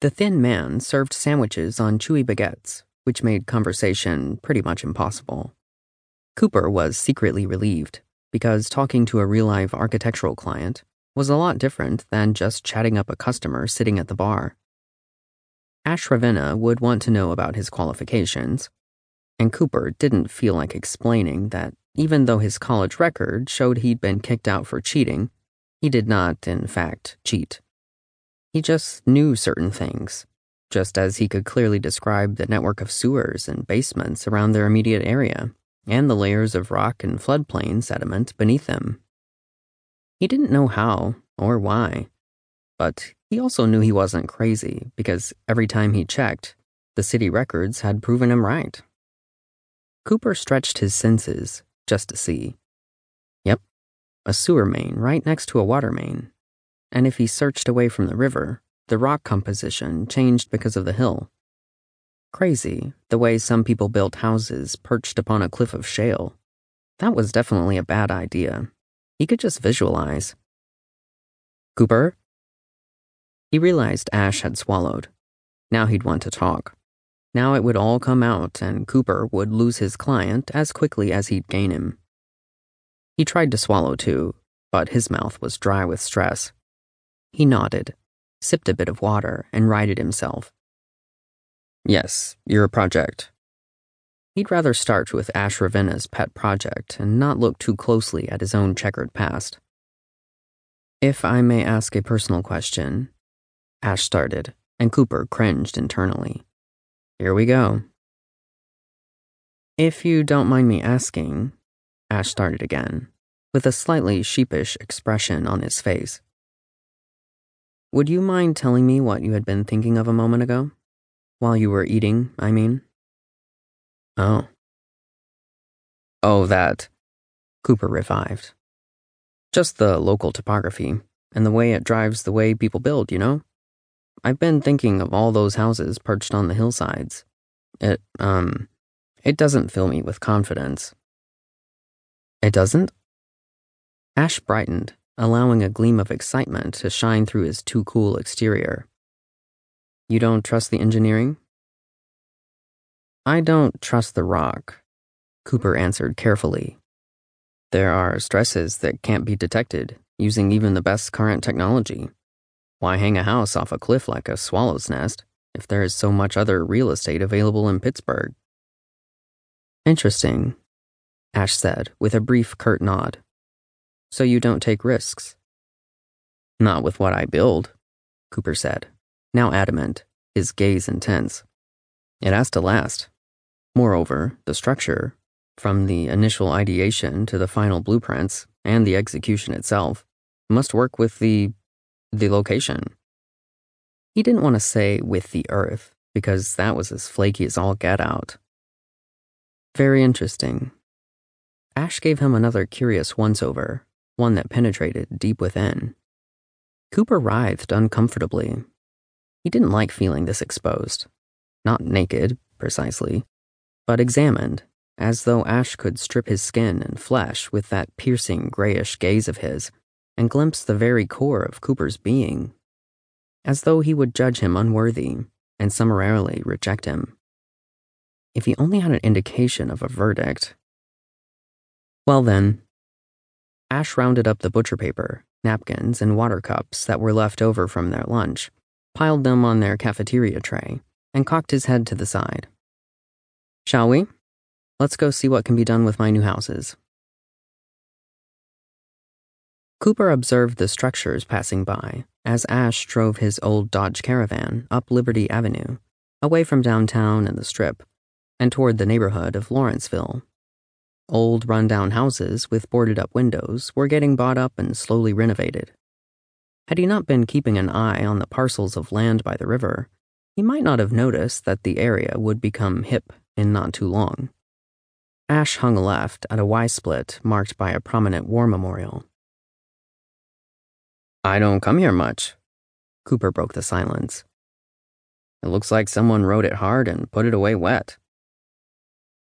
The thin man served sandwiches on chewy baguettes, which made conversation pretty much impossible. Cooper was secretly relieved because talking to a real life architectural client was a lot different than just chatting up a customer sitting at the bar. Ash Ravenna would want to know about his qualifications, and Cooper didn't feel like explaining that even though his college record showed he'd been kicked out for cheating, he did not, in fact, cheat. He just knew certain things, just as he could clearly describe the network of sewers and basements around their immediate area and the layers of rock and floodplain sediment beneath them. He didn't know how or why, but he also knew he wasn't crazy because every time he checked, the city records had proven him right. Cooper stretched his senses just to see. Yep, a sewer main right next to a water main. And if he searched away from the river, the rock composition changed because of the hill. Crazy, the way some people built houses perched upon a cliff of shale. That was definitely a bad idea. He could just visualize. Cooper? He realized Ash had swallowed. Now he'd want to talk. Now it would all come out, and Cooper would lose his client as quickly as he'd gain him. He tried to swallow too, but his mouth was dry with stress. He nodded, sipped a bit of water, and righted himself. Yes, your project. He'd rather start with Ash Ravenna's pet project and not look too closely at his own checkered past. If I may ask a personal question, Ash started, and Cooper cringed internally. Here we go. If you don't mind me asking, Ash started again, with a slightly sheepish expression on his face. Would you mind telling me what you had been thinking of a moment ago? While you were eating, I mean? Oh. Oh, that. Cooper revived. Just the local topography, and the way it drives the way people build, you know? I've been thinking of all those houses perched on the hillsides. It, um, it doesn't fill me with confidence. It doesn't? Ash brightened, allowing a gleam of excitement to shine through his too cool exterior. You don't trust the engineering? I don't trust the rock, Cooper answered carefully. There are stresses that can't be detected using even the best current technology. Why hang a house off a cliff like a swallow's nest if there is so much other real estate available in Pittsburgh? Interesting, Ash said with a brief curt nod. So you don't take risks? Not with what I build, Cooper said, now adamant, his gaze intense. It has to last. Moreover, the structure, from the initial ideation to the final blueprints and the execution itself, must work with the the location. He didn't want to say with the earth, because that was as flaky as all get out. Very interesting. Ash gave him another curious once over, one that penetrated deep within. Cooper writhed uncomfortably. He didn't like feeling this exposed. Not naked, precisely, but examined, as though Ash could strip his skin and flesh with that piercing grayish gaze of his and glimpse the very core of Cooper's being, as though he would judge him unworthy and summarily reject him. If he only had an indication of a verdict. Well, then, Ash rounded up the butcher paper, napkins, and water cups that were left over from their lunch, piled them on their cafeteria tray, and cocked his head to the side. Shall we? Let's go see what can be done with my new houses. Cooper observed the structures passing by as Ash drove his old Dodge Caravan up Liberty Avenue, away from downtown and the Strip, and toward the neighborhood of Lawrenceville. Old, rundown houses with boarded up windows were getting bought up and slowly renovated. Had he not been keeping an eye on the parcels of land by the river, he might not have noticed that the area would become hip in not too long. Ash hung left at a Y split marked by a prominent war memorial. I don't come here much. Cooper broke the silence. It looks like someone wrote it hard and put it away wet.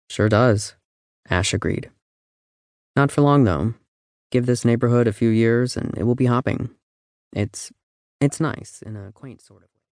Sure does, Ash agreed. Not for long, though. Give this neighborhood a few years and it will be hopping. It's it's nice in a quaint sort of way.